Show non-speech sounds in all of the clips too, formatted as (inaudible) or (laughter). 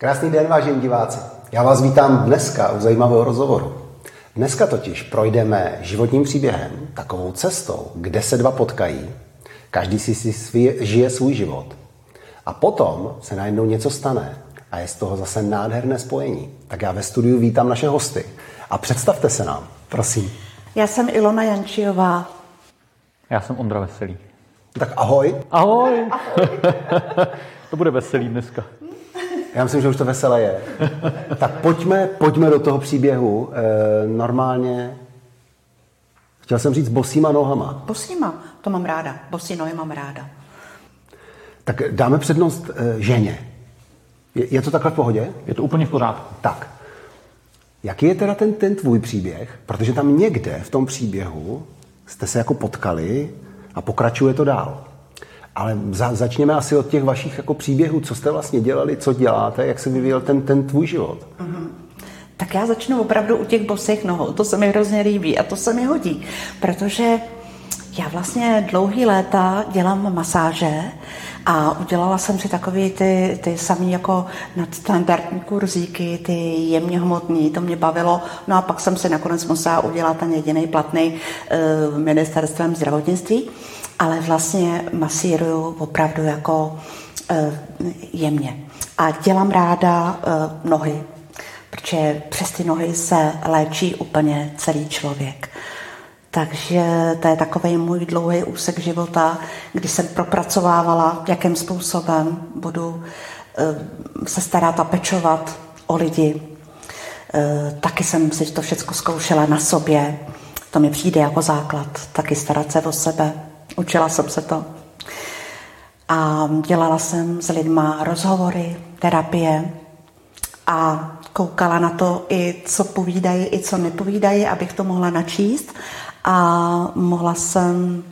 Krásný den, vážení diváci. Já vás vítám dneska u zajímavého rozhovoru. Dneska totiž projdeme životním příběhem, takovou cestou, kde se dva potkají, každý si, si svý, žije svůj život. A potom se najednou něco stane a je z toho zase nádherné spojení. Tak já ve studiu vítám naše hosty. A představte se nám, prosím. Já jsem Ilona Jančiová. Já jsem Ondra Veselý. Tak ahoj. Ahoj. ahoj. (laughs) to bude veselý dneska. Já myslím, že už to veselé je. tak pojďme, pojďme do toho příběhu. E, normálně, chtěl jsem říct bosýma nohama. Bosýma, to mám ráda. Bosí nohy mám ráda. Tak dáme přednost e, ženě. Je, je to takhle v pohodě? Je to úplně v pořádku. Tak. Jaký je teda ten, ten tvůj příběh? Protože tam někde v tom příběhu jste se jako potkali a pokračuje to dál. Ale za, začněme asi od těch vašich jako příběhů. Co jste vlastně dělali, co děláte, jak se vyvíjel ten, ten tvůj život? Mm-hmm. Tak já začnu opravdu u těch bosých nohou. To se mi hrozně líbí a to se mi hodí, protože já vlastně dlouhý léta dělám masáže a udělala jsem si takový ty, ty samý jako nadstandardní kurzíky, ty jemně hmotný, to mě bavilo. No a pak jsem si nakonec musela udělat ten jediný platný uh, ministerstvem zdravotnictví ale vlastně masíruju opravdu jako uh, jemně. A dělám ráda uh, nohy, protože přes ty nohy se léčí úplně celý člověk. Takže to je takový můj dlouhý úsek života, kdy jsem propracovávala, jakým způsobem budu uh, se starat a pečovat o lidi. Taky jsem si to všechno zkoušela na sobě. To mi přijde jako základ, taky starat se o sebe. Učila jsem se to. A dělala jsem s lidma rozhovory, terapie a koukala na to i, co povídají, i co nepovídají, abych to mohla načíst a mohla jsem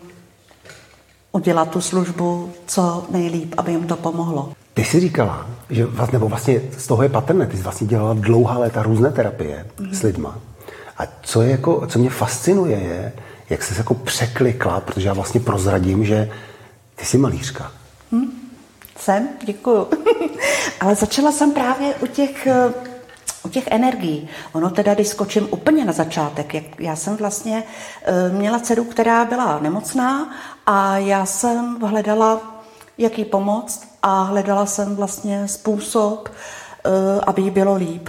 udělat tu službu co nejlíp, aby jim to pomohlo. Ty jsi říkala, že vlastně, nebo vlastně z toho je patrné, ty jsi vlastně dělala dlouhá léta různé terapie mm. s lidma. A co, je jako, co mě fascinuje je, jak jsi se jako překlikla, protože já vlastně prozradím, že ty jsi malířka. Hmm, jsem, děkuju. (laughs) Ale začala jsem právě u těch, eh, u těch energií. Ono teda, když skočím úplně na začátek, jak já jsem vlastně eh, měla dceru, která byla nemocná a já jsem hledala, jak jí pomoct a hledala jsem vlastně způsob, eh, aby jí bylo líp.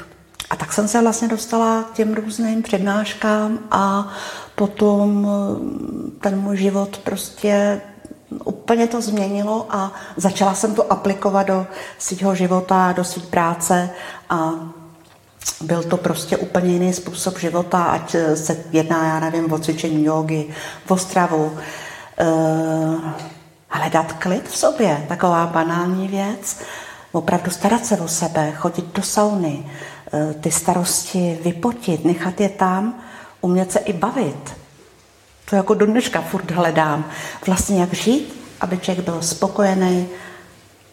A tak jsem se vlastně dostala k těm různým přednáškám a potom eh, ten můj život prostě úplně to změnilo a začala jsem to aplikovat do svého života, do své práce a byl to prostě úplně jiný způsob života, ať se jedná, já nevím, o cvičení jogy, o stravu, uh, hledat klid v sobě, taková banální věc, opravdu starat se o sebe, chodit do sauny, ty starosti vypotit, nechat je tam, umět se i bavit. To jako do dneška furt hledám. Vlastně jak žít, aby člověk byl spokojený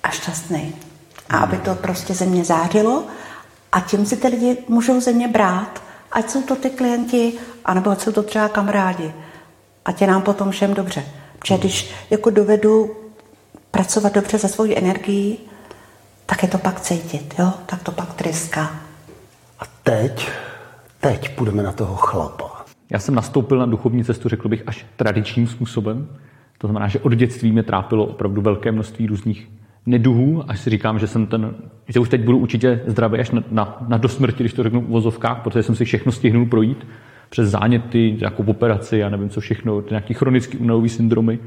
a šťastný. A aby to prostě ze mě zářilo a tím si ty lidi můžou ze mě brát, ať jsou to ty klienti, anebo ať jsou to třeba kamarádi. A tě nám potom všem dobře. Protože když jako dovedu pracovat dobře za svoji energii, tak je to pak cítit, jo? tak to pak tryská. Teď, teď půjdeme na toho chlapa. Já jsem nastoupil na duchovní cestu, řekl bych, až tradičním způsobem. To znamená, že od dětství mě trápilo opravdu velké množství různých neduhů, až si říkám, že jsem ten, že už teď budu určitě zdravý až na, na, na dosmrti, když to řeknu v vozovkách, protože jsem si všechno stihnul projít přes záněty, jako operaci, já nevím co všechno, nějaký chronický únavový syndromy.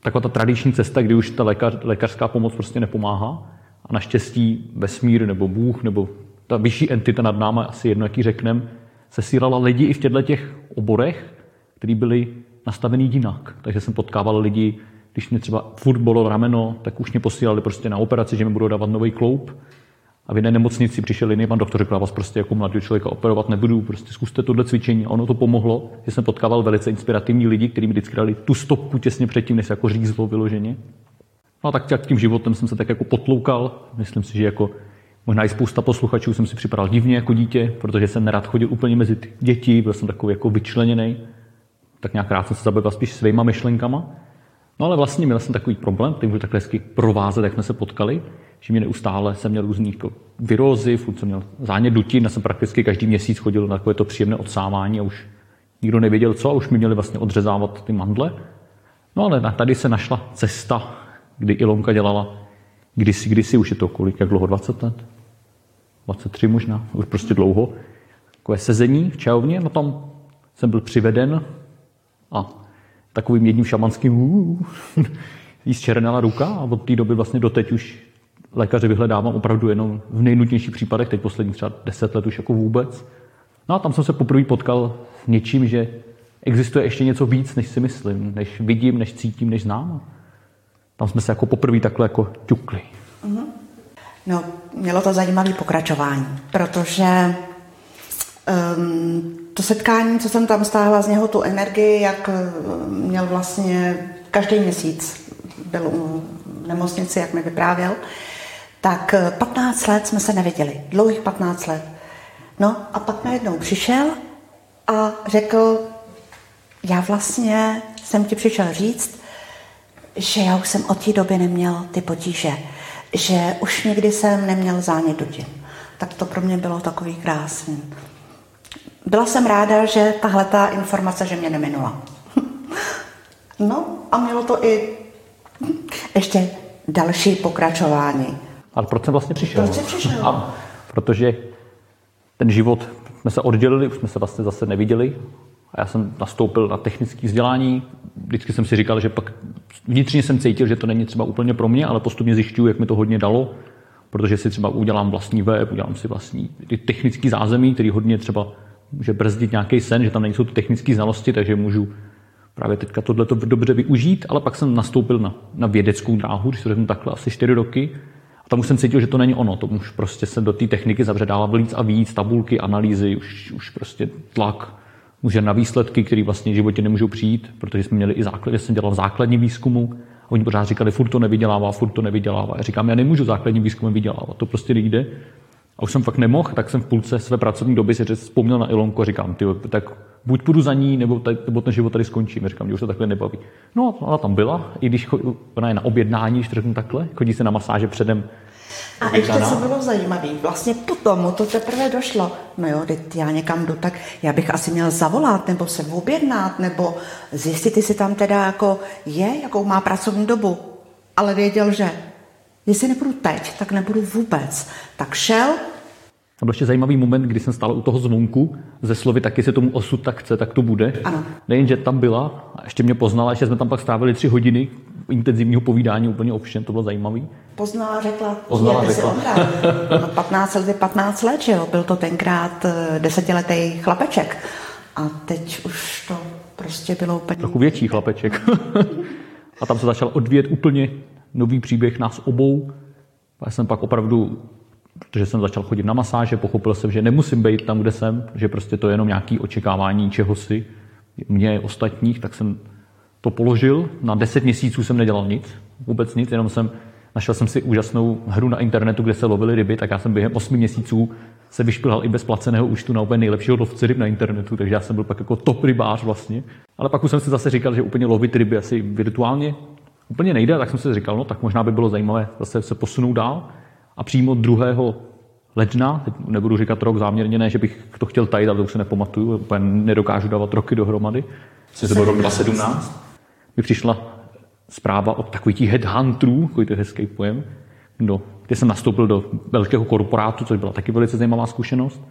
Taková ta tradiční cesta, kdy už ta lékař, lékařská pomoc prostě nepomáhá a naštěstí vesmír nebo Bůh nebo ta vyšší entita nad náma, asi jedno, jaký řekneme, sesílala lidi i v těchto těch oborech, které byly nastavený jinak. Takže jsem potkával lidi, když mě třeba furt bolelo rameno, tak už mě posílali prostě na operaci, že mi budou dávat nový kloup. A v jedné nemocnici přišel jiný pan doktor, řekl, vás prostě jako mladý člověka operovat nebudu, prostě zkuste tohle cvičení. A ono to pomohlo, že jsem potkával velice inspirativní lidi, kteří mi vždycky dali tu stopku těsně předtím, než se jako řízlo vyloženě. No a tak tím životem jsem se tak jako potloukal. Myslím si, že jako Možná i spousta posluchačů jsem si připadal divně jako dítě, protože jsem nerad chodil úplně mezi děti, byl jsem takový jako vyčleněný. Tak nějak rád jsem se zabýval spíš svýma myšlenkama. No ale vlastně měl jsem takový problém, který můžu takhle hezky provázet, jak jsme se potkali, že mě neustále jsem měl různý jako virózy, furt jsem měl zánět dutin, já jsem prakticky každý měsíc chodil na takové to příjemné odsávání a už nikdo nevěděl co a už mi měli vlastně odřezávat ty mandle. No ale tady se našla cesta, kdy Ilonka dělala kdysi, kdysi, už je to kolik, jak dlouho, 20 let? 23 možná, už prostě dlouho. Takové sezení v čajovně, no tam jsem byl přiveden a takovým jedním šamanským (laughs) jí zčernala ruka a od té doby vlastně doteď už lékaře vyhledávám opravdu jenom v nejnutnějších případech, teď posledních třeba 10 let už jako vůbec. No a tam jsem se poprvé potkal s něčím, že existuje ještě něco víc, než si myslím, než vidím, než cítím, než znám. Tam jsme se jako poprvé takhle jako ťukli. Mm-hmm. No, mělo to zajímavé pokračování, protože um, to setkání, co jsem tam stáhla z něho, tu energii, jak měl vlastně každý měsíc, byl u nemocnici, jak mi vyprávěl, tak 15 let jsme se neviděli, dlouhých 15 let. No a pak najednou přišel a řekl, já vlastně jsem ti přišel říct, že já už jsem od té doby neměl ty potíže, že už nikdy jsem neměl zánět dutin. Tak to pro mě bylo takový krásný. Byla jsem ráda, že tahle ta informace, že mě neminula. (laughs) no a mělo to i ještě další pokračování. Ale proč jsem vlastně přišel? Proč jsi přišel? A, protože ten život, jsme se oddělili, už jsme se vlastně zase neviděli. A já jsem nastoupil na technické vzdělání. Vždycky jsem si říkal, že pak vnitřně jsem cítil, že to není třeba úplně pro mě, ale postupně zjišťuju, jak mi to hodně dalo, protože si třeba udělám vlastní web, udělám si vlastní technický zázemí, který hodně třeba může brzdit nějaký sen, že tam nejsou ty technické znalosti, takže můžu právě teďka tohle dobře využít, ale pak jsem nastoupil na, na vědeckou dráhu, když to řeknu takhle, asi čtyři roky. A tam už jsem cítil, že to není ono, to už prostě se do té techniky zavředává víc a víc, tabulky, analýzy, už, už prostě tlak, může na výsledky, které vlastně v životě nemůžou přijít, protože jsme měli i základ, jsem dělal základní výzkumu, a oni pořád říkali, furt to nevydělává, furt to nevydělává. Já říkám, já nemůžu základní výzkum vydělávat, to prostě nejde. A už jsem fakt nemohl, tak jsem v půlce své pracovní doby si vzpomněl na Ilonku a říkám, ty, tak buď půjdu za ní, nebo, tady, nebo ten život tady skončím. Říkám, že už to takhle nebaví. No, ona tam byla, i když ona je na objednání, když řeknu takhle, chodí se na masáže předem a ještě co bylo zajímavé, vlastně potom to teprve došlo, no jo, teď já někam jdu, tak já bych asi měl zavolat, nebo se objednat, nebo zjistit, jestli tam teda jako je, jakou má pracovní dobu. Ale věděl, že jestli nebudu teď, tak nebudu vůbec. Tak šel, a byl ještě zajímavý moment, kdy jsem stál u toho zvonku ze slovy, tak jestli tomu osud tak chce, tak to bude. Ano. Nejenže tam byla, a ještě mě poznala, že jsme tam pak strávili tři hodiny intenzivního povídání úplně o všem, to bylo zajímavé. Poznala, řekla, Poznala, řekla. no, 15 let je 15 let, že jo? Byl to tenkrát eh, desetiletý chlapeček. A teď už to prostě bylo úplně... Trochu větší chlapeček. (laughs) a tam se začal odvíjet úplně nový příběh nás obou. A já jsem pak opravdu protože jsem začal chodit na masáže, pochopil jsem, že nemusím být tam, kde jsem, že prostě to je jenom nějaké očekávání čehosi, mě ostatních, tak jsem to položil. Na 10 měsíců jsem nedělal nic, vůbec nic, jenom jsem našel jsem si úžasnou hru na internetu, kde se lovily ryby, tak já jsem během 8 měsíců se vyšplhal i bez placeného účtu na úplně nejlepšího lovce ryb na internetu, takže já jsem byl pak jako top rybář vlastně. Ale pak už jsem si zase říkal, že úplně lovit ryby asi virtuálně úplně nejde, tak jsem si říkal, no tak možná by bylo zajímavé zase se posunout dál. A přímo 2. ledna, teď nebudu říkat rok záměrně, ne, že bych to chtěl tajit, ale to už se nepamatuju, úplně nedokážu dávat roky dohromady. Se to byl rok 2017. Mi přišla zpráva od takových těch headhunterů, takový to hezký pojem, do, kde jsem nastoupil do velkého korporátu, což byla taky velice zajímavá zkušenost.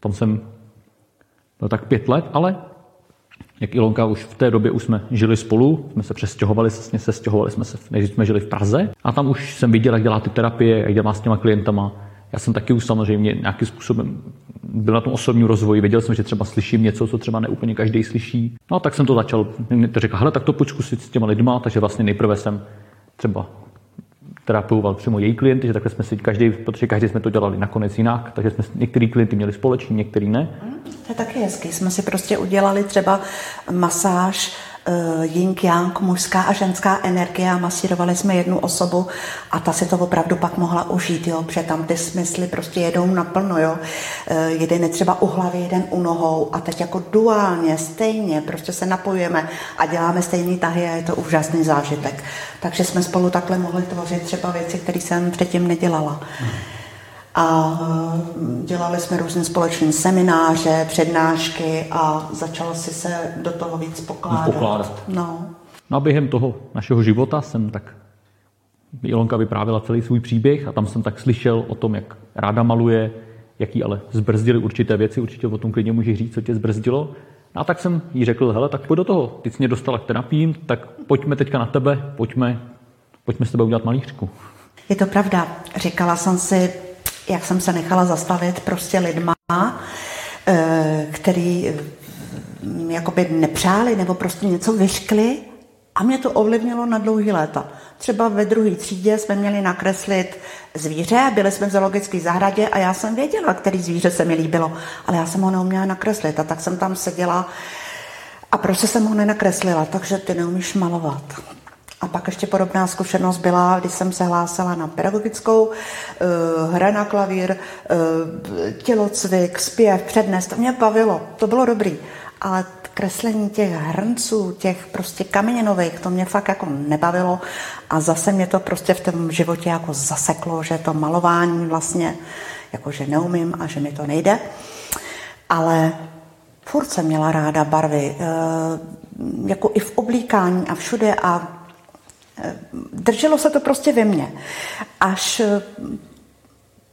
Tam jsem byl tak pět let, ale jak Ilonka už v té době už jsme žili spolu, jsme se přestěhovali, vlastně se stěhovali jsme se, než jsme žili v Praze a tam už jsem viděl, jak dělá ty terapie, jak dělá s těma klientama. Já jsem taky už samozřejmě nějakým způsobem byl na tom osobním rozvoji, věděl jsem, že třeba slyším něco, co třeba neúplně každý slyší. No a tak jsem to začal, to řekl, hele, tak to pojď zkusit s těma lidma, takže vlastně nejprve jsem třeba terapeuval přímo její klienty, že takhle jsme si každý, protože každý jsme to dělali nakonec jinak, takže jsme některý klienty měli společný, některý ne. To je taky hezky. Jsme si prostě udělali třeba masáž yin yang, mužská a ženská energie a masírovali jsme jednu osobu a ta si to opravdu pak mohla užít, jo, protože tam ty smysly prostě jedou naplno, jo. Uh, jeden je třeba u hlavy, jeden u nohou a teď jako duálně, stejně, prostě se napojujeme a děláme stejný tahy a je to úžasný zážitek. Takže jsme spolu takhle mohli tvořit třeba věci, které jsem předtím nedělala. Hmm. A eh, dělali jsme různé společné semináře, přednášky a začal si se do toho víc pokládat. pokládat. No. no a během toho našeho života jsem tak Ilonka vyprávěla celý svůj příběh a tam jsem tak slyšel o tom, jak ráda maluje, jaký ale zbrzdili určité věci, určitě o tom klidně můžeš říct, co tě zbrzdilo. No a tak jsem jí řekl, hele, tak pojď do toho, ty jsi mě dostala k terapím, tak pojďme teďka na tebe, pojďme, pojďme s tebe udělat malířku. Je to pravda. Říkala jsem si, jak jsem se nechala zastavit prostě lidma, eh, který mm, jakoby nepřáli nebo prostě něco vyškli a mě to ovlivnilo na dlouhý léta. Třeba ve druhé třídě jsme měli nakreslit zvíře, byli jsme v zoologické zahradě a já jsem věděla, který zvíře se mi líbilo, ale já jsem ho neuměla nakreslit a tak jsem tam seděla a prostě jsem ho nenakreslila, takže ty neumíš malovat. A pak ještě podobná zkušenost byla, když jsem se hlásila na pedagogickou, uh, hra na klavír, uh, tělocvik, zpěv, přednes, to mě bavilo, to bylo dobrý. Ale kreslení těch hrnců, těch prostě kameněnových, to mě fakt jako nebavilo a zase mě to prostě v tom životě jako zaseklo, že to malování vlastně jako že neumím a že mi to nejde. Ale furt jsem měla ráda barvy, eh, jako i v oblíkání a všude a eh, drželo se to prostě ve mně. Až eh,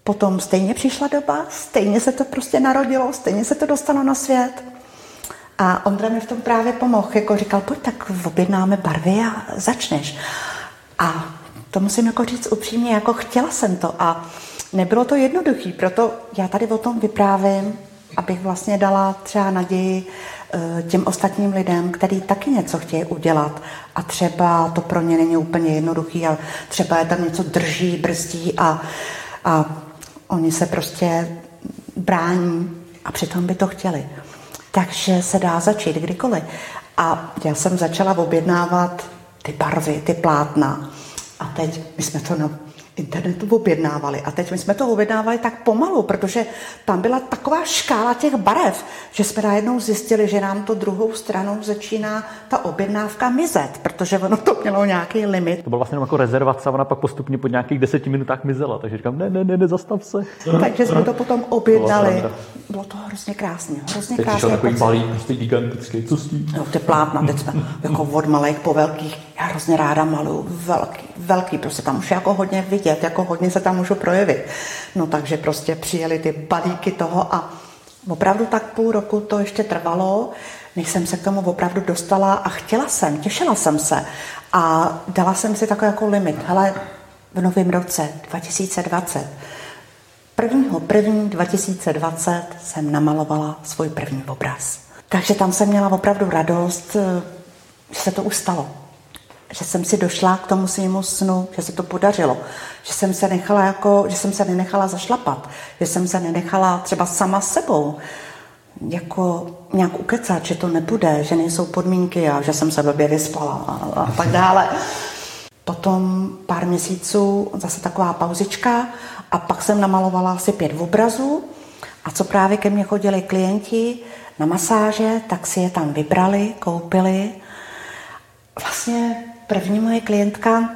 potom stejně přišla doba, stejně se to prostě narodilo, stejně se to dostalo na svět. A Ondra mi v tom právě pomohl, jako říkal, pojď tak objednáme barvy a začneš. A to musím jako říct upřímně, jako chtěla jsem to a nebylo to jednoduché, proto já tady o tom vyprávím, abych vlastně dala třeba naději eh, těm ostatním lidem, kteří taky něco chtějí udělat a třeba to pro ně není úplně jednoduchý a třeba je tam něco drží, brzdí a, a oni se prostě brání a přitom by to chtěli takže se dá začít kdykoliv. A já jsem začala objednávat ty barvy, ty plátna. A teď my jsme to internetu objednávali. A teď my jsme to objednávali tak pomalu, protože tam byla taková škála těch barev, že jsme najednou zjistili, že nám to druhou stranou začíná ta objednávka mizet, protože ono to mělo nějaký limit. To bylo vlastně jako rezervace a ona pak postupně po nějakých deseti minutách mizela, takže říkám, ne, ne, ne, ne zastav se. Takže jsme to potom objednali. Bylo to hrozně krásně, hrozně krásně. Teď takový malý, prostě gigantický, co s tím? No, ty plátna, teď jsme jako od malých po velkých, já hrozně ráda maluju velký, velký, prostě tam už je jako hodně vidět, jako hodně se tam můžu projevit. No takže prostě přijeli ty balíky toho a opravdu tak půl roku to ještě trvalo, než jsem se k tomu opravdu dostala a chtěla jsem, těšila jsem se a dala jsem si takový jako limit. Hele, v novém roce 2020 1. první 2020 jsem namalovala svůj první obraz. Takže tam jsem měla opravdu radost, že se to ustalo že jsem si došla k tomu svému snu, že se to podařilo, že jsem se nechala jako, že jsem se nenechala zašlapat, že jsem se nenechala třeba sama sebou jako nějak ukecat, že to nebude, že nejsou podmínky a že jsem se blbě vyspala a, a tak dále. Potom pár měsíců zase taková pauzička a pak jsem namalovala asi pět obrazů a co právě ke mně chodili klienti na masáže, tak si je tam vybrali, koupili. Vlastně První moje klientka,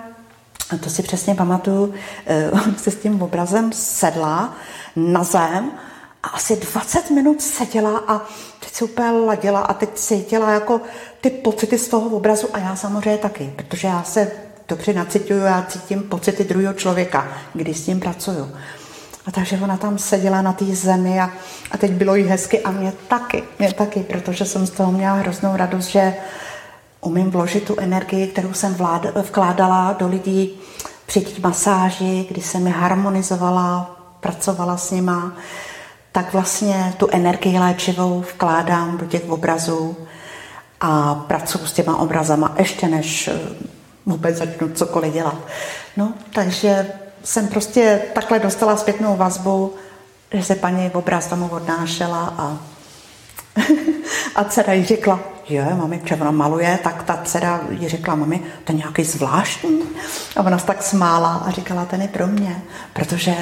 to si přesně pamatuju, eh, (laughs) se s tím obrazem sedla na zem a asi 20 minut seděla a teď se úplně ladila a teď cítila jako ty pocity z toho obrazu a já samozřejmě taky, protože já se dobře nacituju, já cítím pocity druhého člověka, když s tím pracuju. A takže ona tam seděla na té zemi a, a teď bylo jí hezky a mě taky, mě taky, protože jsem z toho měla hroznou radost, že umím vložit tu energii, kterou jsem vlád, vkládala do lidí při té masáži, kdy jsem je harmonizovala, pracovala s nima, tak vlastně tu energii léčivou vkládám do těch obrazů a pracuji s těma obrazama ještě než eh, vůbec začnu cokoliv dělat. No, takže jsem prostě takhle dostala zpětnou vazbu, že se paní obraz domů odnášela a, (laughs) a dcera jí řekla, jo, mami, že ona maluje, tak ta dcera jí řekla, mami, to je nějaký zvláštní. A ona se tak smála a říkala, ten je pro mě, protože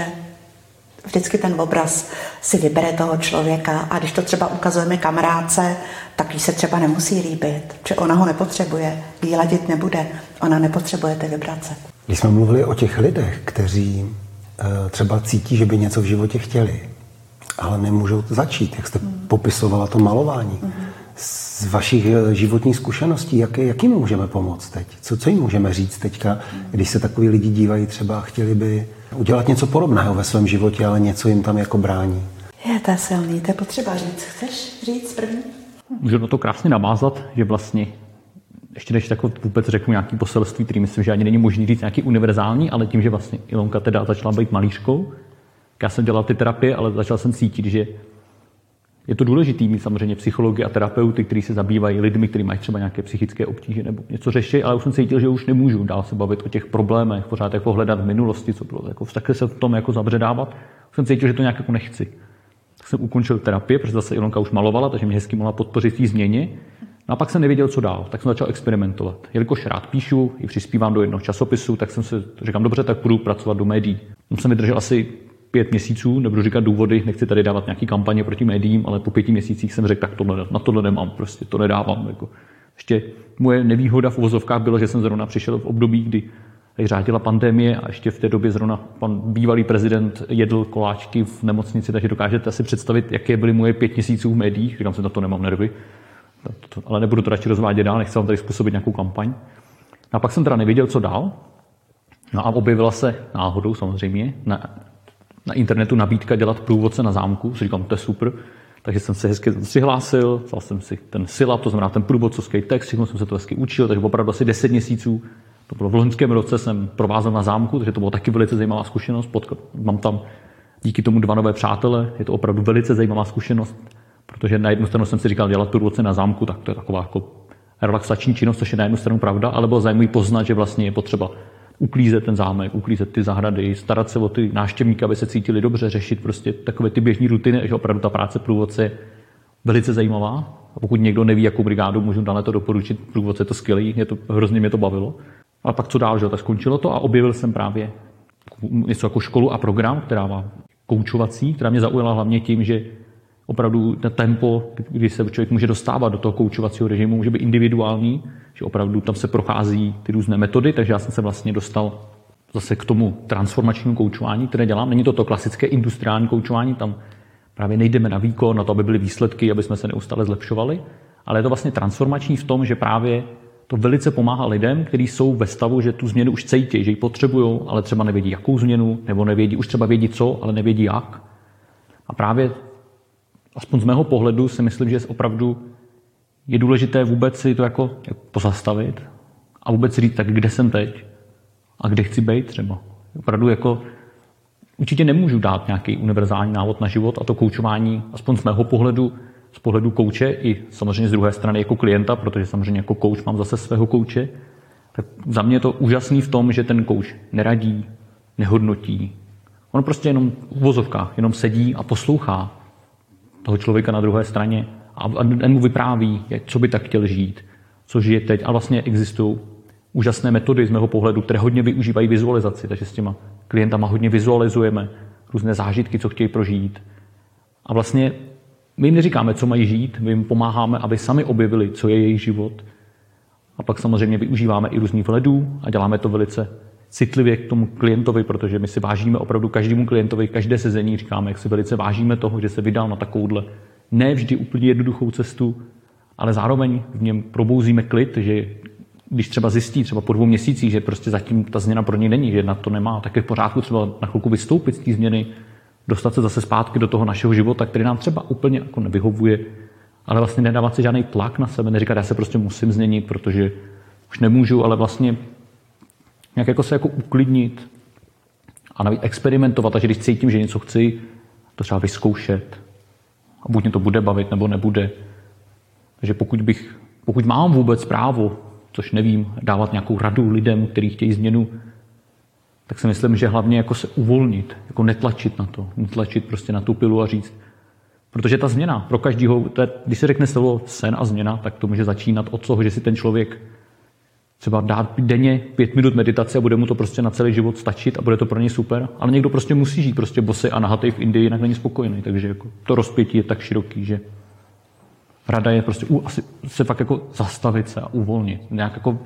vždycky ten obraz si vybere toho člověka a když to třeba ukazujeme kamarádce, tak jí se třeba nemusí líbit, že ona ho nepotřebuje, jí ladit nebude, ona nepotřebuje ty vibrace. Když jsme mluvili o těch lidech, kteří eh, třeba cítí, že by něco v životě chtěli, ale nemůžou začít, jak jste mm. popisovala to malování. Mm. Z vašich eh, životních zkušeností, jak, jak jim můžeme pomoct teď? Co, co jim můžeme říct teďka, když se takový lidi dívají třeba a chtěli by udělat něco podobného ve svém životě, ale něco jim tam jako brání? Je to silný, to je potřeba říct. Chceš říct první? Můžu na to krásně navázat, že vlastně ještě než tak vůbec řeknu nějaký poselství, který myslím, že ani není možný říct nějaký univerzální, ale tím, že vlastně Ilonka teda začala být malířkou, já jsem dělal ty terapie, ale začal jsem cítit, že je to důležité mít samozřejmě psychologi a terapeuty, kteří se zabývají lidmi, kteří mají třeba nějaké psychické obtíže nebo něco řeší, ale už jsem cítil, že už nemůžu dál se bavit o těch problémech, pořád jako hledat v minulosti, co bylo, jako takhle se v tom jako zabředávat. Už jsem cítil, že to nějak jako nechci. Tak jsem ukončil terapie, protože zase Ilonka už malovala, takže mě hezky mohla podpořit v změně. No a pak jsem nevěděl, co dál, tak jsem začal experimentovat. Jelikož rád píšu, i přispívám do jednoho časopisu, tak jsem se říkám, dobře, tak budu pracovat do médií. Tam jsem vydržel asi pět měsíců, nebudu říkat důvody, nechci tady dávat nějaký kampaně proti médiím, ale po pěti měsících jsem řekl, tak tohle, na tohle nemám, prostě to nedávám. Jako. Ještě moje nevýhoda v uvozovkách byla, že jsem zrovna přišel v období, kdy řádila pandemie a ještě v té době zrovna pan bývalý prezident jedl koláčky v nemocnici, takže dokážete si představit, jaké byly moje pět měsíců v médiích. Říkám si, na to nemám nervy, ale nebudu to radši rozvádět dál, nechci vám tady způsobit nějakou kampaň. A pak jsem teda nevěděl, co dál. No a objevila se náhodou samozřejmě na na internetu nabídka dělat průvodce na zámku, si říkám, to je super. Takže jsem se hezky přihlásil, vzal jsem si ten silab, to znamená ten průvodcovský text, všechno jsem se to hezky učil, takže opravdu asi 10 měsíců, to bylo v loňském roce, jsem provázel na zámku, takže to bylo taky velice zajímavá zkušenost. Potk- mám tam díky tomu dva nové přátele, je to opravdu velice zajímavá zkušenost, protože na jednu stranu jsem si říkal, dělat průvodce na zámku, tak to je taková jako relaxační činnost, což je na jednu stranu pravda, ale bylo zajímavé poznat, že vlastně je potřeba uklízet ten zámek, uklízet ty zahrady, starat se o ty návštěvníky, aby se cítili dobře, řešit prostě takové ty běžné rutiny, že opravdu ta práce průvodce je velice zajímavá. A pokud někdo neví, jakou brigádu, můžu dále to doporučit. Průvodce je to skvělý, mě to, hrozně mě to bavilo. A pak co dál, že tak skončilo to a objevil jsem právě něco jako školu a program, která má koučovací, která mě zaujala hlavně tím, že opravdu ten tempo, kdy se člověk může dostávat do toho koučovacího režimu, může být individuální, že opravdu tam se prochází ty různé metody, takže já jsem se vlastně dostal zase k tomu transformačnímu koučování, které dělám. Není to to klasické industriální koučování, tam právě nejdeme na výkon, na to, aby byly výsledky, aby jsme se neustále zlepšovali, ale je to vlastně transformační v tom, že právě to velice pomáhá lidem, kteří jsou ve stavu, že tu změnu už cítí, že ji potřebují, ale třeba nevědí, jakou změnu, nebo nevědí, už třeba vědí co, ale nevědí jak. A právě, aspoň z mého pohledu, si myslím, že opravdu je důležité vůbec si to jako pozastavit a vůbec říct, tak kde jsem teď a kde chci být třeba. Opravdu jako určitě nemůžu dát nějaký univerzální návod na život a to koučování, aspoň z mého pohledu, z pohledu kouče i samozřejmě z druhé strany jako klienta, protože samozřejmě jako kouč mám zase svého kouče, tak za mě je to úžasný v tom, že ten kouč neradí, nehodnotí. On prostě jenom v uvozovkách, jenom sedí a poslouchá toho člověka na druhé straně a ten mu vypráví, co by tak chtěl žít, co žije teď. A vlastně existují úžasné metody z mého pohledu, které hodně využívají vizualizaci, takže s těma klientama hodně vizualizujeme různé zážitky, co chtějí prožít. A vlastně my jim neříkáme, co mají žít, my jim pomáháme, aby sami objevili, co je jejich život. A pak samozřejmě využíváme i různých vledů a děláme to velice citlivě k tomu klientovi, protože my si vážíme opravdu každému klientovi, každé sezení říkáme, jak si velice vážíme toho, že se vydal na takovouhle ne vždy úplně jednoduchou cestu, ale zároveň v něm probouzíme klid, že když třeba zjistí třeba po dvou měsících, že prostě zatím ta změna pro něj není, že na to nemá, tak je v pořádku třeba na chvilku vystoupit z té změny, dostat se zase zpátky do toho našeho života, který nám třeba úplně jako nevyhovuje, ale vlastně nedávat si žádný tlak na sebe, neříkat, já se prostě musím změnit, protože už nemůžu, ale vlastně nějak jako se jako uklidnit a navíc experimentovat, a že když cítím, že něco chci, to třeba vyzkoušet, a buď mě to bude bavit, nebo nebude. Takže pokud, bych, pokud mám vůbec právo, což nevím, dávat nějakou radu lidem, kteří chtějí změnu, tak si myslím, že hlavně jako se uvolnit, jako netlačit na to, netlačit prostě na tu pilu a říct, Protože ta změna pro každého, když se řekne slovo sen a změna, tak to může začínat od toho, že si ten člověk třeba dá denně pět minut meditace a bude mu to prostě na celý život stačit a bude to pro něj super. Ale někdo prostě musí žít prostě bosy a nahatej v Indii, jinak není spokojený. Takže jako to rozpětí je tak široký, že rada je prostě u, asi se fakt jako zastavit se a uvolnit. Nějak jako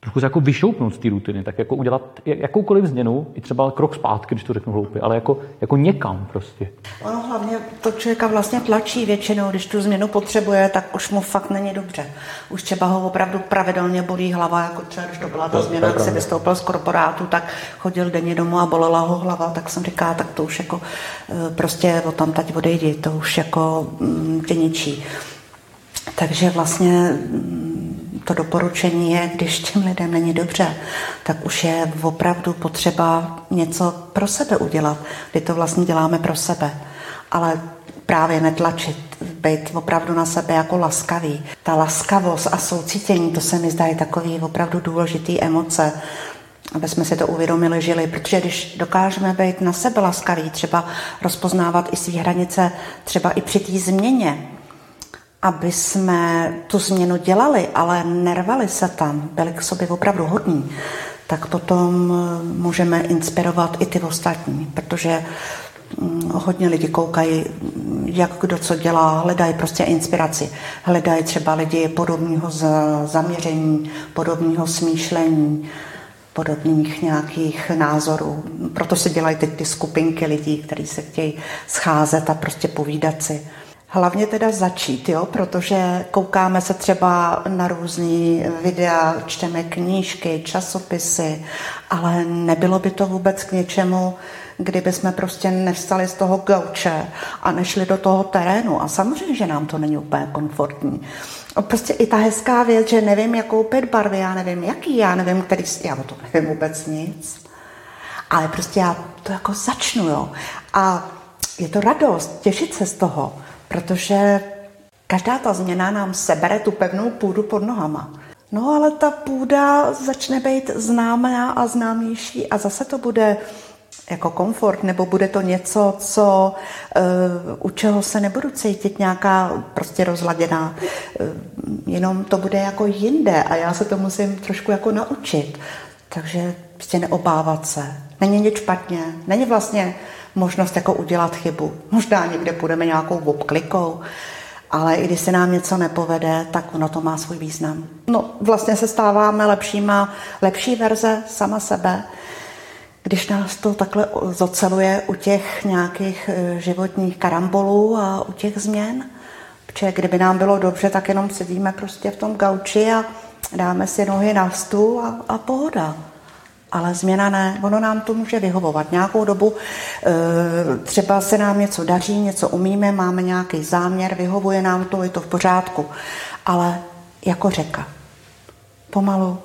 trochu se jako vyšoupnout z té rutiny, tak jako udělat jakoukoliv změnu, i třeba krok zpátky, když to řeknu hloupě, ale jako, jako někam prostě. Ono hlavně to člověka vlastně tlačí většinou, když tu změnu potřebuje, tak už mu fakt není dobře. Už třeba ho opravdu pravidelně bolí hlava, jako třeba když to byla ta změna, jak se vystoupil z korporátu, tak chodil denně domů a bolela ho hlava, tak jsem říká, tak to už jako eh, prostě o tam teď odejdi, to už jako mm, tě ničí. Takže vlastně mm, to doporučení je, když těm lidem není dobře, tak už je opravdu potřeba něco pro sebe udělat, kdy to vlastně děláme pro sebe. Ale právě netlačit, být opravdu na sebe jako laskavý. Ta laskavost a soucítění, to se mi zdá je takový opravdu důležitý emoce, aby jsme si to uvědomili, žili, protože když dokážeme být na sebe laskaví, třeba rozpoznávat i své hranice, třeba i při té změně, aby jsme tu změnu dělali, ale nervali se tam, byli k sobě opravdu hodní, tak potom eh, můžeme inspirovat i ty ostatní, protože mm, hodně lidí koukají, jak kdo co dělá, hledají prostě inspiraci. Hledají třeba lidi podobného zaměření, podobného smýšlení, podobných nějakých názorů. Proto se dělají teď ty skupinky lidí, kteří se chtějí scházet a prostě povídat si. Hlavně teda začít, jo, protože koukáme se třeba na různý videa, čteme knížky, časopisy, ale nebylo by to vůbec k něčemu, kdyby jsme prostě nevstali z toho gauče a nešli do toho terénu. A samozřejmě, že nám to není úplně komfortní. Prostě i ta hezká věc, že nevím, jak koupit barvy, já nevím, jaký, já nevím, který, já o tom nevím vůbec nic. Ale prostě já to jako začnu, jo. A je to radost, těšit se z toho protože každá ta změna nám sebere tu pevnou půdu pod nohama. No ale ta půda začne být známá a známější a zase to bude jako komfort, nebo bude to něco, co uh, u čeho se nebudu cítit nějaká prostě rozladěná. Uh, jenom to bude jako jinde a já se to musím trošku jako naučit. Takže prostě neobávat se. Není nic špatně. Není vlastně možnost jako udělat chybu. Možná někde půjdeme nějakou obklikou, ale i když se nám něco nepovede, tak ono to má svůj význam. No, vlastně se stáváme lepšíma, lepší verze sama sebe, když nás to takhle zoceluje u těch nějakých e, životních karambolů a u těch změn. Protože kdyby nám bylo dobře, tak jenom sedíme prostě v tom gauči a dáme si nohy na stůl a, a pohoda ale změna ne. Ono nám to může vyhovovat. Nějakou dobu e, třeba se nám něco daří, něco umíme, máme nějaký záměr, vyhovuje nám to, je to v pořádku. Ale jako řeka. Pomalu,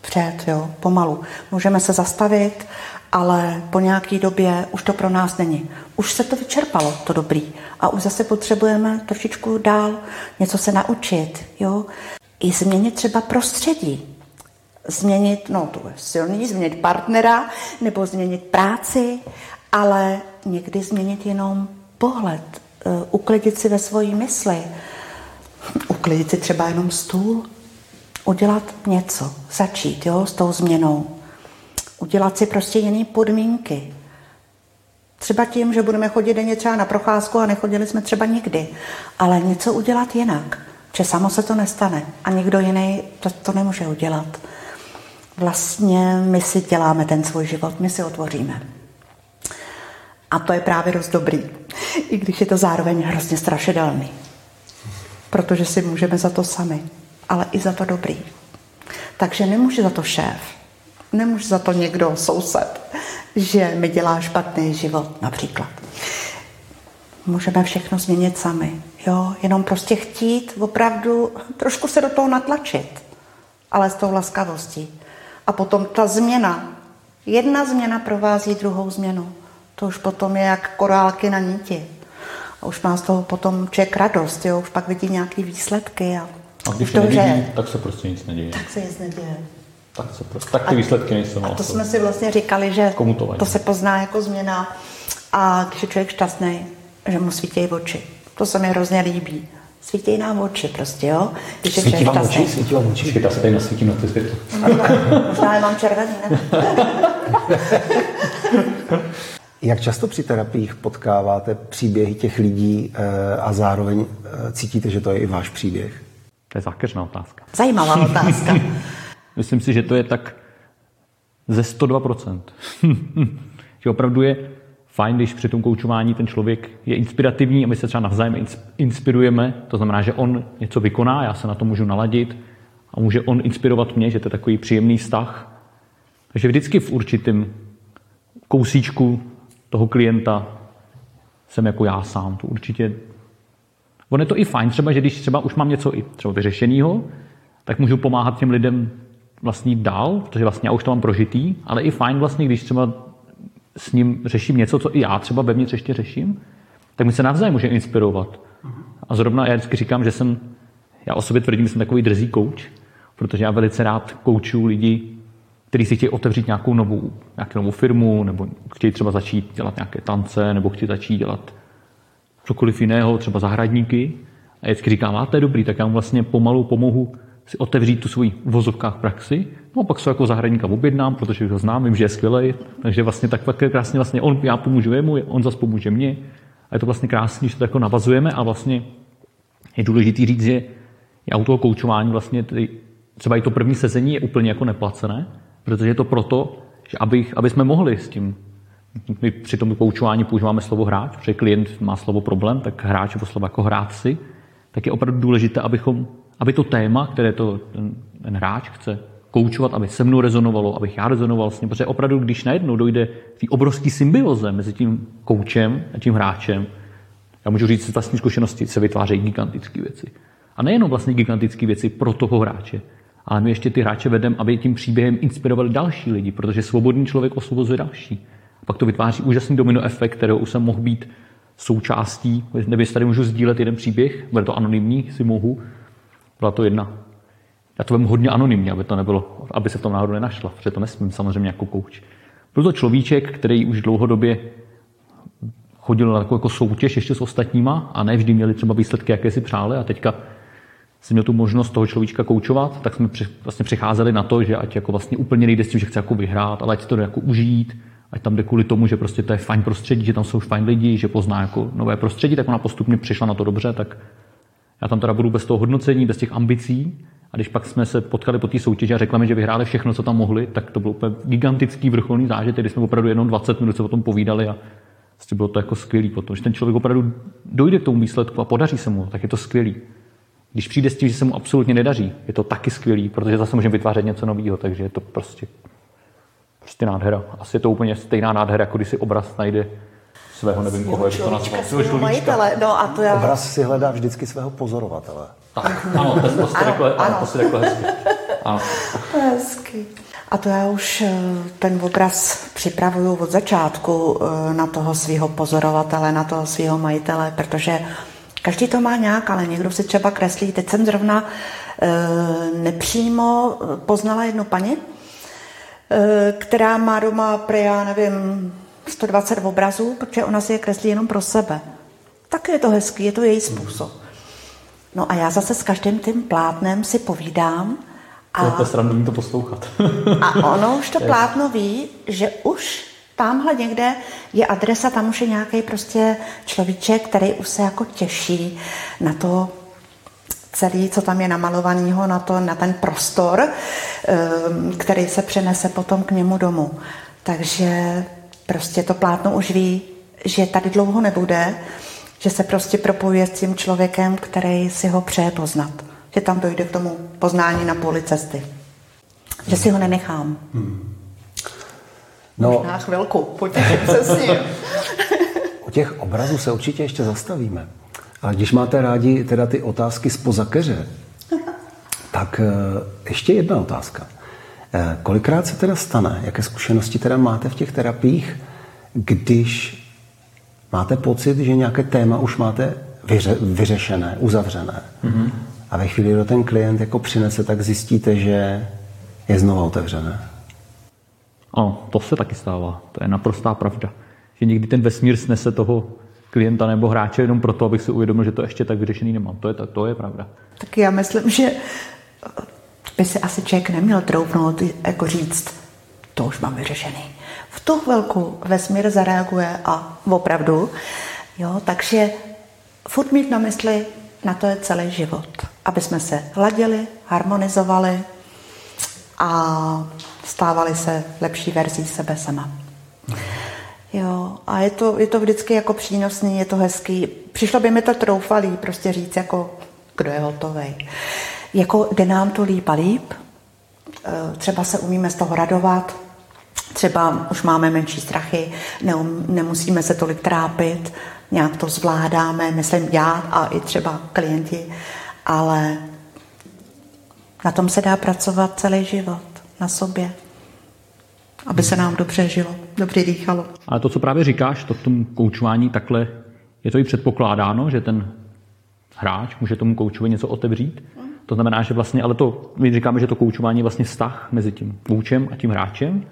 před, jo, pomalu. Můžeme se zastavit, ale po nějaké době už to pro nás není. Už se to vyčerpalo, to dobrý. A už zase potřebujeme trošičku dál něco se naučit, jo. I změnit třeba prostředí změnit, no to je silný, změnit partnera nebo změnit práci, ale někdy změnit jenom pohled, eh, uklidit si ve svojí mysli, uklidit si třeba jenom stůl, udělat něco, začít jo, s tou změnou, udělat si prostě jiné podmínky. Třeba tím, že budeme chodit denně třeba na procházku a nechodili jsme třeba nikdy, ale něco udělat jinak, že samo se to nestane a nikdo jiný to, to nemůže udělat vlastně my si děláme ten svůj život, my si otvoříme. A to je právě dost dobrý, i když je to zároveň hrozně strašidelný. Protože si můžeme za to sami, ale i za to dobrý. Takže nemůže za to šéf, nemůže za to někdo soused, že mi dělá špatný život například. Můžeme všechno změnit sami, jo? jenom prostě chtít opravdu trošku se do toho natlačit, ale s tou laskavostí. A potom ta změna. Jedna změna provází druhou změnu. To už potom je jak korálky na níti. A už má z toho potom člověk radost, jo? už pak vidí nějaké výsledky. A, a když to nevidí, tak se prostě nic neděje. Tak se nic neděje. Tak, se prostě, tak ty a, výsledky nejsou. A to jsme si vlastně říkali, že to, to se pozná jako změna. A když je člověk šťastný, že mu svítějí oči. To se mi hrozně líbí. Svítí nám oči prostě, jo? Když svítí vám oči? Svítí vám oči? Počkejte, se tady nasvítím na ty světlo. Možná je mám červený, ne? (laughs) Jak často při terapiích potkáváte příběhy těch lidí eh, a zároveň eh, cítíte, že to je i váš příběh? To je zákeřná otázka. Zajímavá otázka. (laughs) Myslím si, že to je tak ze 102%. (laughs) že opravdu je fajn, když při tom koučování ten člověk je inspirativní a my se třeba navzájem inspirujeme. To znamená, že on něco vykoná, já se na to můžu naladit a může on inspirovat mě, že to je takový příjemný vztah. Takže vždycky v určitém kousíčku toho klienta jsem jako já sám. To určitě... On je to i fajn, třeba, že když třeba už mám něco i třeba vyřešeného, tak můžu pomáhat těm lidem vlastně dál, protože vlastně já už to mám prožitý, ale i fajn vlastně, když třeba s ním řeším něco, co i já třeba ve mně ještě řeším, tak mi se navzájem může inspirovat. A zrovna já vždycky říkám, že jsem, já o sobě tvrdím, že jsem takový drzý kouč, protože já velice rád koučuju lidi, kteří si chtějí otevřít nějakou novou, nějakou novou firmu, nebo chtějí třeba začít dělat nějaké tance, nebo chtějí začít dělat cokoliv jiného, třeba zahradníky. A vždycky říkám, je dobrý, tak já mu vlastně pomalu pomohu si otevřít tu svoji vozovkách praxi, no a pak se jako zahradníka objednám, protože ho znám, vím, že je skvělý, takže vlastně tak krásně vlastně on, já pomůžu jemu, on zase pomůže mě. A je to vlastně krásné, že to jako navazujeme a vlastně je důležité říct, že je auto koučování vlastně tedy, třeba i to první sezení je úplně jako neplacené, protože je to proto, že abych, aby jsme mohli s tím my při tom poučování používáme slovo hráč, protože klient má slovo problém, tak hráč je slovo jako hrát si, tak je opravdu důležité, abychom aby to téma, které to ten, ten hráč chce koučovat, aby se mnou rezonovalo, abych já rezonoval s ním, protože opravdu, když najednou dojde k té obrovské symbioze mezi tím koučem a tím hráčem, já můžu říct z vlastní zkušenosti, se vytvářejí gigantické věci. A nejenom vlastně gigantické věci pro toho hráče, ale my ještě ty hráče vedeme, aby tím příběhem inspirovali další lidi, protože svobodný člověk osvobozuje další. A pak to vytváří úžasný domino efekt, kterého už jsem mohl být součástí. Nebo tady můžu sdílet jeden příběh, bude to anonymní, si mohu, byla to jedna. Já to vím hodně anonymně, aby to nebylo, aby se v tom náhodou nenašla, protože to nesmím samozřejmě jako kouč. Byl to človíček, který už dlouhodobě chodil na takovou jako soutěž ještě s ostatníma a ne vždy měli třeba výsledky, jaké si přáli a teďka jsem měl tu možnost toho človíčka koučovat, tak jsme vlastně přicházeli na to, že ať jako vlastně úplně nejde s tím, že chce jako vyhrát, ale ať to jako užít, ať tam jde kvůli tomu, že prostě to je fajn prostředí, že tam jsou fajn lidi, že pozná jako nové prostředí, tak ona postupně přišla na to dobře, tak já tam teda budu bez toho hodnocení, bez těch ambicí. A když pak jsme se potkali po té soutěži a řekli mi, že vyhráli všechno, co tam mohli, tak to byl úplně gigantický vrcholný zážitek, kdy jsme opravdu jenom 20 minut se o tom povídali a vlastně bylo to jako skvělý, protože ten člověk opravdu dojde k tomu výsledku a podaří se mu, tak je to skvělý. Když přijde s tím, že se mu absolutně nedaří, je to taky skvělý, protože zase můžeme vytvářet něco nového, takže je to prostě, prostě nádhera. Asi je to úplně stejná nádhera, jako když si obraz najde svého, nevím koho, jak to nazval, svého majitele. No a to já... Obraz si hledá vždycky svého pozorovatele. Tak, ano, to, to, si řekl, ano. to řekl hezky. Ano. To je hezky. A to já už eh, ten obraz připravuju od začátku eh, na toho svého pozorovatele, na toho svého majitele, protože každý to má nějak, ale někdo si třeba kreslí. Teď jsem zrovna eh, nepřímo poznala jednu paní, která má doma, pre, já nevím, 120 obrazů, protože ona si je kreslí jenom pro sebe. Tak je to hezký, je to její způsob. No a já zase s každým tím plátnem si povídám. A, to je srandovní to poslouchat. (laughs) a ono už to plátno ví, že už tamhle někde je adresa, tam už je nějaký prostě človíček, který už se jako těší na to celý, co tam je namalovaného, na, to, na ten prostor, ehm, který se přenese potom k němu domů. Takže prostě to plátno už ví, že tady dlouho nebude, že se prostě propojuje s tím člověkem, který si ho přeje poznat. Že tam dojde k tomu poznání na půli cesty. Že si ho nenechám. Hmm. No, Možná chvilku, potěším se s ním. (laughs) U těch obrazů se určitě ještě zastavíme. Ale když máte rádi teda ty otázky z keře, (laughs) tak eh, ještě jedna otázka. Eh, kolikrát se teda stane, jaké zkušenosti teda máte v těch terapiích, když máte pocit, že nějaké téma už máte vyře, vyřešené, uzavřené mm-hmm. a ve chvíli, kdy ten klient jako přinese, tak zjistíte, že je znovu otevřené. Ano, to se taky stává. To je naprostá pravda. Že někdy ten vesmír snese toho klienta nebo hráče jenom proto, abych si uvědomil, že to ještě tak vyřešený nemám. To je, to je pravda. Tak já myslím, že by si asi člověk neměl troufnout jako říct, to už mám vyřešený. V tu chvilku vesmír zareaguje a opravdu, jo, takže furt mít na mysli, na to je celý život. Aby jsme se hladili, harmonizovali a stávali se lepší verzí sebe sama. Jo, a je to, je to vždycky jako přínosný, je to hezký. Přišlo by mi to troufalý prostě říct, jako kdo je hotový. Jako jde nám to líp a líp, e, třeba se umíme z toho radovat, třeba už máme menší strachy, neum, nemusíme se tolik trápit, nějak to zvládáme, myslím já a i třeba klienti, ale na tom se dá pracovat celý život, na sobě, aby se nám dobře žilo, dobře dýchalo. Ale to, co právě říkáš, to v tom koučování takhle, je to i předpokládáno, že ten hráč může tomu koučovi něco otevřít? To znamená, že vlastně, ale to, my říkáme, že to koučování je vlastně vztah mezi tím koučem a tím hráčem,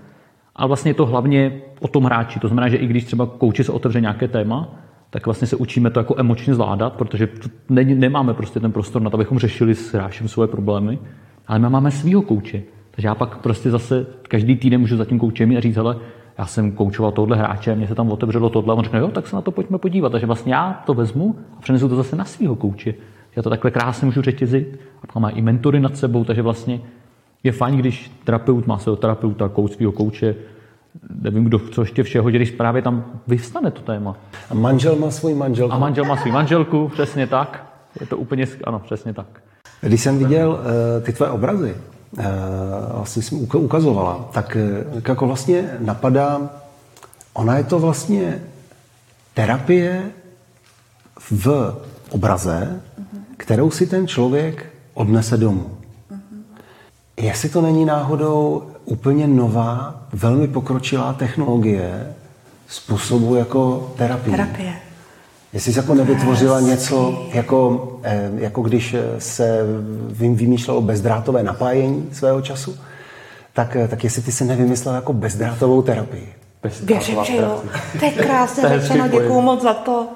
ale vlastně je to hlavně o tom hráči. To znamená, že i když třeba kouči se otevře nějaké téma, tak vlastně se učíme to jako emočně zvládat, protože ne, nemáme prostě ten prostor na to, abychom řešili s hráčem svoje problémy, ale my máme svého kouče. Takže já pak prostě zase každý týden můžu za tím koučem a říct, hele, já jsem koučoval tohle hráče, mě se tam otevřelo tohle, a on řekne, jo, tak se na to pojďme podívat. Takže vlastně já to vezmu a přenesu to zase na svého kouče. Já to takhle krásně můžu řetězit. A pak má i mentory nad sebou, takže vlastně je fajn, když terapeut má svého terapeuta, kouč svého kouče, nevím, kdo, co ještě všeho, když právě tam vyvstane to téma. A manžel má svůj manželku. A manžel má svůj manželku, přesně tak. Je to úplně, ano, přesně tak. Když jsem viděl uh, ty tvoje obrazy, uh, vlastně jsem ukazovala, tak uh, jako vlastně napadá, ona je to vlastně terapie v obraze, kterou si ten člověk odnese domů. Jestli to není náhodou úplně nová, velmi pokročilá technologie způsobu jako terapie. Terapie. Jestli jsi jako nevytvořila něco, jako, eh, jako když se vymýšlelo bezdrátové napájení svého času, tak, eh, tak jestli ty si nevymyslela jako bezdrátovou terapii. Věřím, že jo. To je krásně (laughs) řečeno, děkuju moc za to.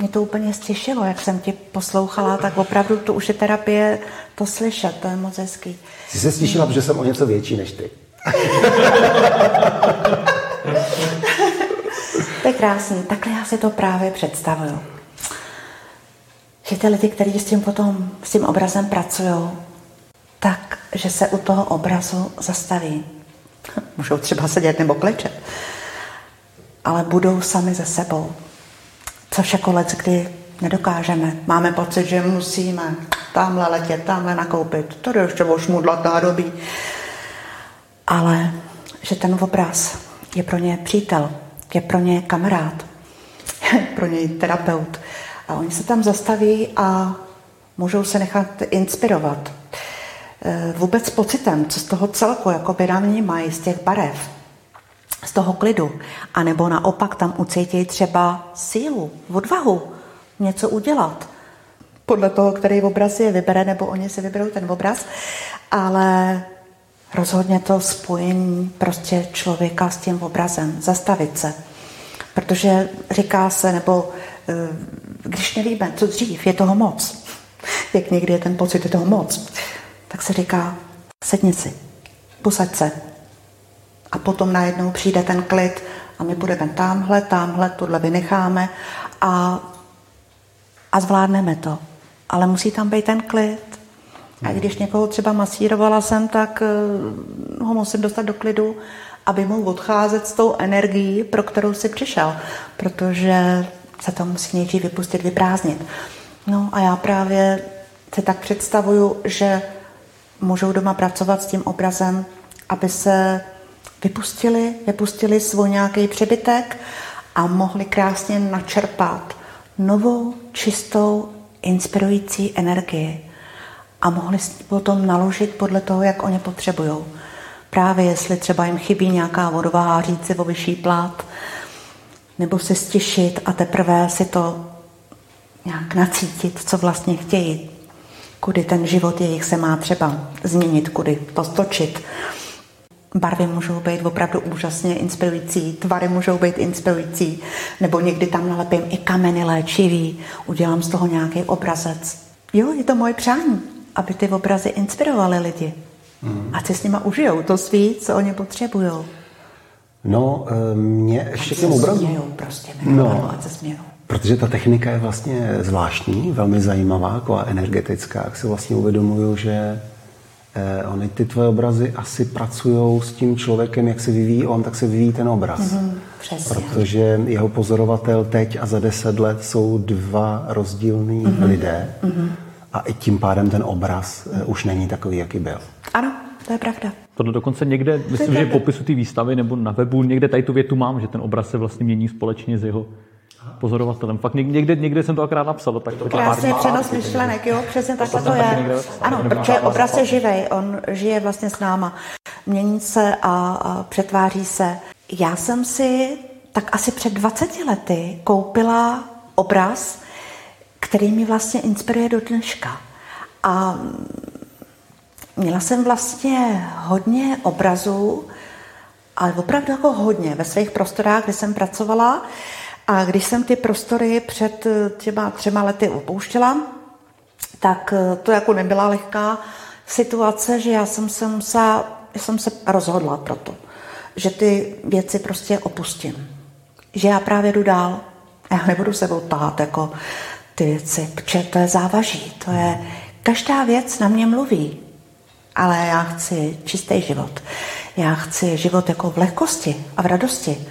Mě to úplně stěšilo, jak jsem ti poslouchala, tak opravdu to už je terapie to slyšet, to je moc hezký. Jsi se stěšila, protože jsem o něco větší než ty. to je krásný, takhle já si to právě představuju. Že ty lidi, kteří s tím potom, s tím obrazem pracují, tak, že se u toho obrazu zastaví. Můžou třeba sedět nebo klečet, ale budou sami ze sebou což jako let, kdy nedokážeme. Máme pocit, že musíme tamhle letět, tamhle nakoupit. To je ještě ošmudlat nádobí. Ale že ten obraz je pro ně přítel, je pro ně kamarád, (laughs) pro ně terapeut. A oni se tam zastaví a můžou se nechat inspirovat. E, vůbec pocitem, co z toho celku jako by mají z těch barev, z toho klidu. A nebo naopak tam ucítí třeba sílu, odvahu něco udělat. Podle toho, který obraz je vybere, nebo oni si vyberou ten obraz. Ale rozhodně to spojení prostě člověka s tím obrazem, zastavit se. Protože říká se, nebo eh, když nevíme, co dřív, je toho moc, (laughs) jak někdy je ten pocit, je toho moc, tak se říká, sedni si, posaď se, a potom najednou přijde ten klid a my budeme tamhle, tamhle, tohle vynecháme a, a zvládneme to. Ale musí tam být ten klid. A když někoho třeba masírovala jsem, tak uh, ho musím dostat do klidu, aby mohl odcházet s tou energií, pro kterou si přišel. Protože se to musí nejdřív vypustit, vyprázdnit. No a já právě si tak představuju, že můžou doma pracovat s tím obrazem, aby se vypustili, vypustili svůj nějaký přebytek a mohli krásně načerpat novou, čistou, inspirující energii a mohli potom naložit podle toho, jak oni potřebují. Právě jestli třeba jim chybí nějaká vodováha, říct si o vyšší plát, nebo se stišit a teprve si to nějak nacítit, co vlastně chtějí, kudy ten život jejich se má třeba změnit, kudy to stočit. Barvy můžou být opravdu úžasně inspirující, tvary můžou být inspirující, nebo někdy tam nalepím i kameny léčivý, udělám z toho nějaký obrazec. Jo, je to moje přání, aby ty obrazy inspirovaly lidi. Mm. Ať si s nima užijou to svý, co oni potřebují. No, eh, mě ještě k těm obrazům... prostě, no, ať se smějou. Protože ta technika je vlastně zvláštní, velmi zajímavá, jako energetická, jak se vlastně uvědomuju, že eh, ony ty tvoje obrazy asi pracují s tím člověkem, jak se vyvíjí on, tak se vyvíjí ten obraz. Mm-hmm, přesně. Protože jeho pozorovatel teď a za deset let jsou dva rozdílní mm-hmm. lidé mm-hmm. a i tím pádem ten obraz eh, už není takový, jaký byl. Ano, to je pravda. Tohle dokonce někde, myslím, že popisu té výstavy nebo na webu, někde tady tu větu mám, že ten obraz se vlastně mění společně s jeho pozorovatelem. Fakt někde, někde jsem to akrát napsal. Tak to Krásně přenos myšlenek, jo, přesně takhle to, to je. Ano, protože obraz je živej, on žije vlastně s náma. Mění se a, a přetváří se. Já jsem si tak asi před 20 lety koupila obraz, který mi vlastně inspiruje do dneška. A měla jsem vlastně hodně obrazů, ale opravdu jako hodně ve svých prostorách, kde jsem pracovala. A když jsem ty prostory před těma třema lety opouštěla, tak eh, to jako nebyla lehká situace, že já jsem se musela, jsem se rozhodla pro to, že ty věci prostě opustím. Že já právě jdu dál. Já nebudu se tahat jako ty věci, protože to je závaží. To je, každá věc na mě mluví. Ale já chci čistý život. Já chci život jako v lehkosti a v radosti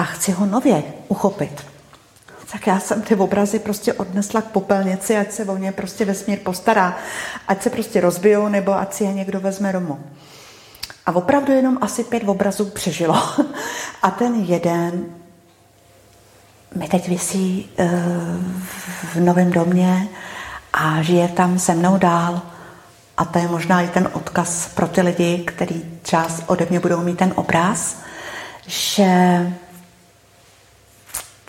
a chci ho nově uchopit. Tak já jsem ty obrazy prostě odnesla k popelnici, ať se o ně prostě vesmír postará. Ať se prostě rozbijou, nebo ať si je někdo vezme domů. A opravdu jenom asi pět obrazů přežilo. (laughs) A ten jeden mi teď visí uh, v novém domě a žije tam se mnou dál. A to je možná i ten odkaz pro ty lidi, kteří čas ode mě budou mít ten obraz, že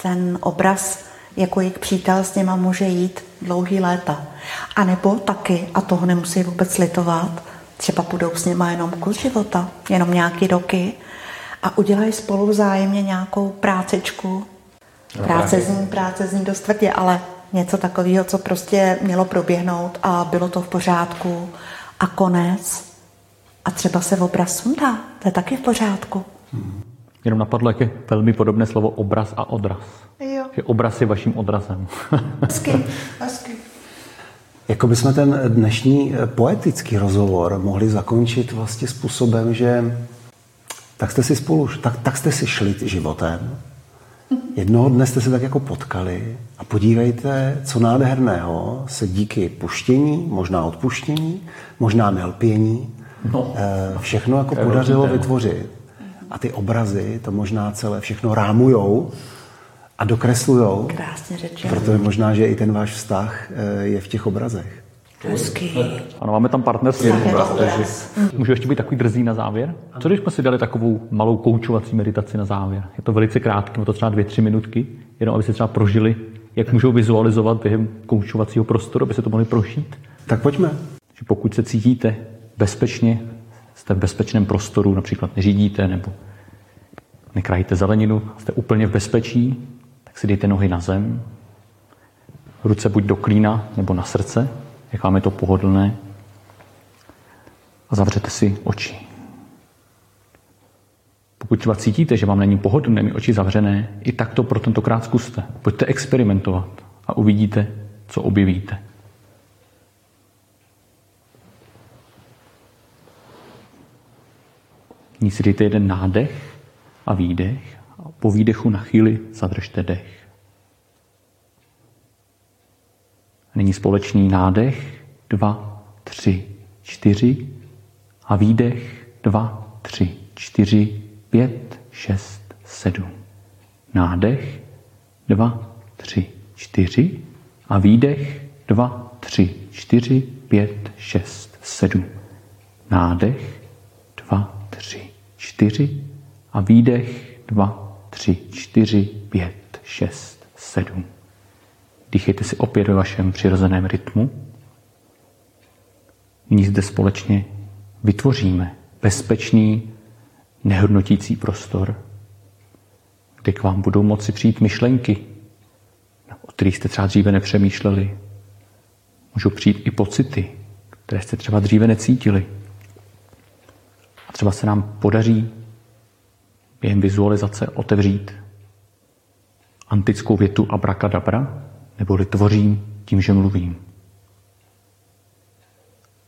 ten obraz jako jejich přítel s něma může jít dlouhý léta. A nebo taky, a toho nemusí vůbec litovat, třeba půjdou s něma jenom kus života, jenom nějaký roky a udělají spolu vzájemně nějakou prácičku. No, práce zní, práce zní dost tvrdě, ale něco takového, co prostě mělo proběhnout a bylo to v pořádku a konec. A třeba se obraz sundá, to je taky v pořádku. Hmm. Jenom napadlo, jak je velmi podobné slovo obraz a odraz. Jo. Že obraz je vaším odrazem. Hezky, (laughs) hezky. Jako bychom ten dnešní eh, poetický rozhovor mohli zakončit vlastně způsobem, že tak jste si spolu, tak, tak jste si šli životem, jednoho dne jste se tak jako potkali a podívejte, co nádherného se díky puštění, možná odpuštění, možná nelpění, no, eh, všechno jako podařilo vytvořit a ty obrazy to možná celé všechno rámujou a dokreslujou. Krásně řečeno. Proto je možná, že i ten váš vztah eh, je v těch obrazech. Hezký. Ano, máme tam partnerství. Můžu ještě být takový drzý na závěr? Co když jsme si dali takovou malou koučovací meditaci na závěr? Je to velice krátké, to třeba dvě, tři minutky, jenom aby se třeba prožili, jak můžou vizualizovat během koučovacího prostoru, aby se to mohli prožít. Tak pojďme. Že pokud se cítíte bezpečně jste v bezpečném prostoru, například neřídíte nebo nekrajíte zeleninu, jste úplně v bezpečí, tak si dejte nohy na zem, ruce buď do klína nebo na srdce, jak vám je to pohodlné, a zavřete si oči. Pokud třeba cítíte, že vám není pohodlné mít oči zavřené, i tak to pro tentokrát zkuste. Pojďte experimentovat a uvidíte, co objevíte. Nyní si dejte jeden nádech a výdech a po výdechu na chvíli zadržte dech. A nyní společný nádech, dva, tři, čtyři a výdech, dva, tři, čtyři, pět, šest, sedm. Nádech, dva, tři, čtyři a výdech, dva, tři, čtyři, pět, šest, sedm. Nádech, dva, tři, čtyři a výdech dva, tři, čtyři, pět, šest, sedm. Dýchejte si opět ve vašem přirozeném rytmu. Nyní zde společně vytvoříme bezpečný, nehodnotící prostor, kde k vám budou moci přijít myšlenky, o kterých jste třeba dříve nepřemýšleli. Můžou přijít i pocity, které jste třeba dříve necítili. A třeba se nám podaří během vizualizace otevřít antickou větu abrakadabra, neboli tvořím tím, že mluvím.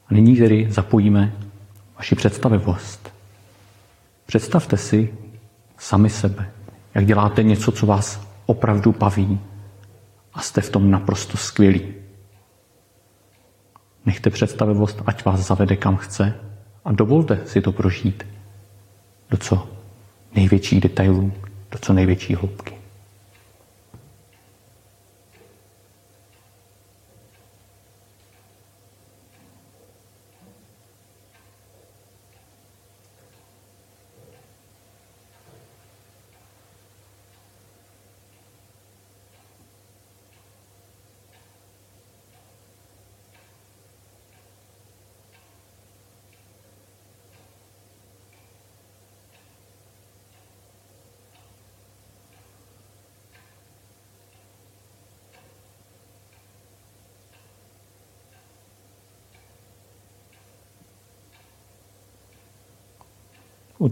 A nyní tedy zapojíme vaši představivost. Představte si sami sebe, jak děláte něco, co vás opravdu baví a jste v tom naprosto skvělí. Nechte představivost, ať vás zavede kam chce a dovolte si to prožít do co největších detailů, do co největší hloubky.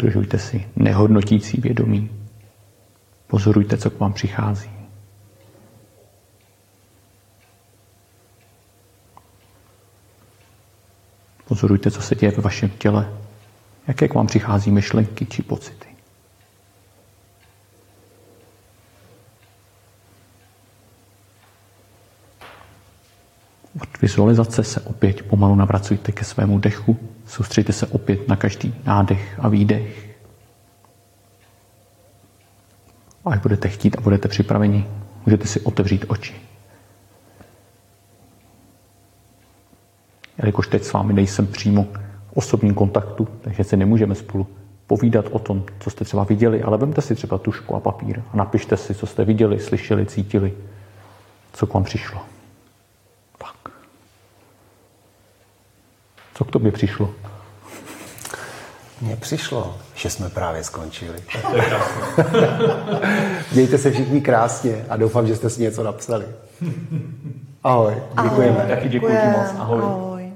Udržujte si nehodnotící vědomí. Pozorujte, co k vám přichází. Pozorujte, co se děje ve vašem těle, jaké k vám přichází myšlenky či pocity. Od vizualizace se opět pomalu navracujte ke svému dechu, soustřejte se opět na každý nádech a výdech. A až budete chtít a budete připraveni, můžete si otevřít oči. Jelikož teď s vámi nejsem přímo v osobním kontaktu, takže se nemůžeme spolu povídat o tom, co jste třeba viděli, ale vemte si třeba tušku a papír a napište si, co jste viděli, slyšeli, cítili, co k vám přišlo. Co k tobě přišlo? Mně přišlo, že jsme právě skončili. Dějte (laughs) se všichni krásně a doufám, že jste si něco napsali. Ahoj, děkujeme. Ahoj, Taky děkuji moc. Ahoj. Ahoj.